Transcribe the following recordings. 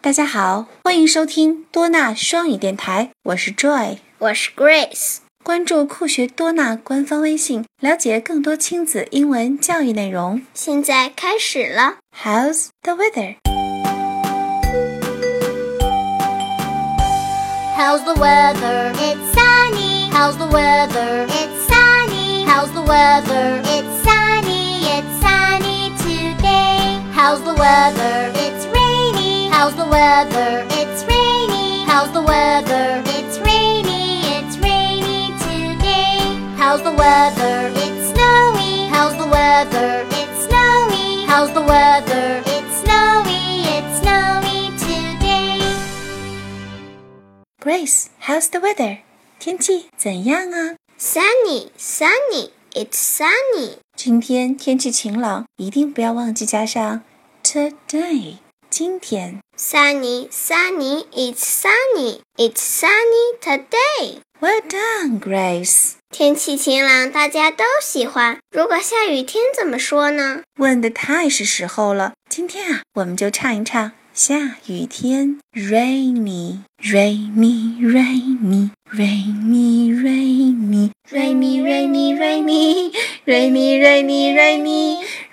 大家好，欢迎收听多纳双语电台，我是 Joy，我是 Grace。关注酷学多纳官方微信，了解更多亲子英文教育内容。现在开始了。How's the weather? How's the weather? It's sunny. How's the weather? It's sunny. How's the weather? It's sunny. It's sunny today. How's the weather? weather? It's rainy. How's the weather? It's rainy. It's rainy today. How's the weather? It's snowy. How's the weather? It's snowy. How's the weather? It's snowy. It's snowy today. Grace, how's the weather? 天气怎样啊？ Sunny. Sunny. It's sunny. 今天天气晴朗，一定不要忘记加上 today。 今天 Sunny. Sunny. It's sunny. It's sunny today. Well done, Grace。天气晴朗，大家都喜欢。如果下雨天怎么说呢？问的太是时候了。今天啊，我们就唱一唱下雨天，rainy rainy rainy rainy rainy rainy rainy rainy rainy rainy rainy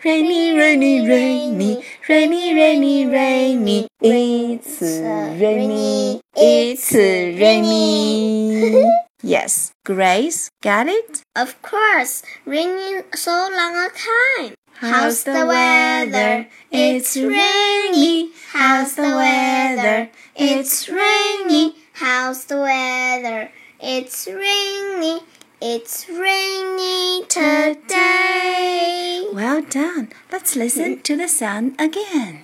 rainy rainy rainy rainy rainy rainy it's rainy it's rainy yes Grace got it Of course, raining so long a time. How's the weather? It's rainy. How's the weather? It's rainy. How's the weather? It's rainy. It's rainy today. Well done. Let's listen to the sound again.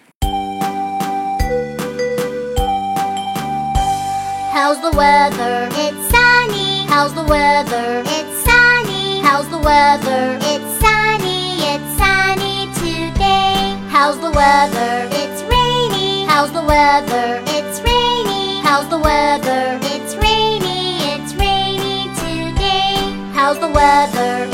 How's the weather? It's sunny. How's the weather? It's sunny. How's the weather? It's sunny. It's sunny today. How's the weather? It's rainy. How's the weather? It's rainy. How's the weather? It's rainy. It's rainy today. How's the weather?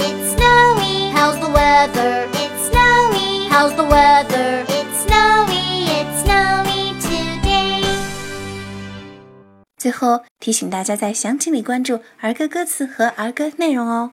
最后提醒大家在详情里关注儿歌歌词和儿歌内容哦。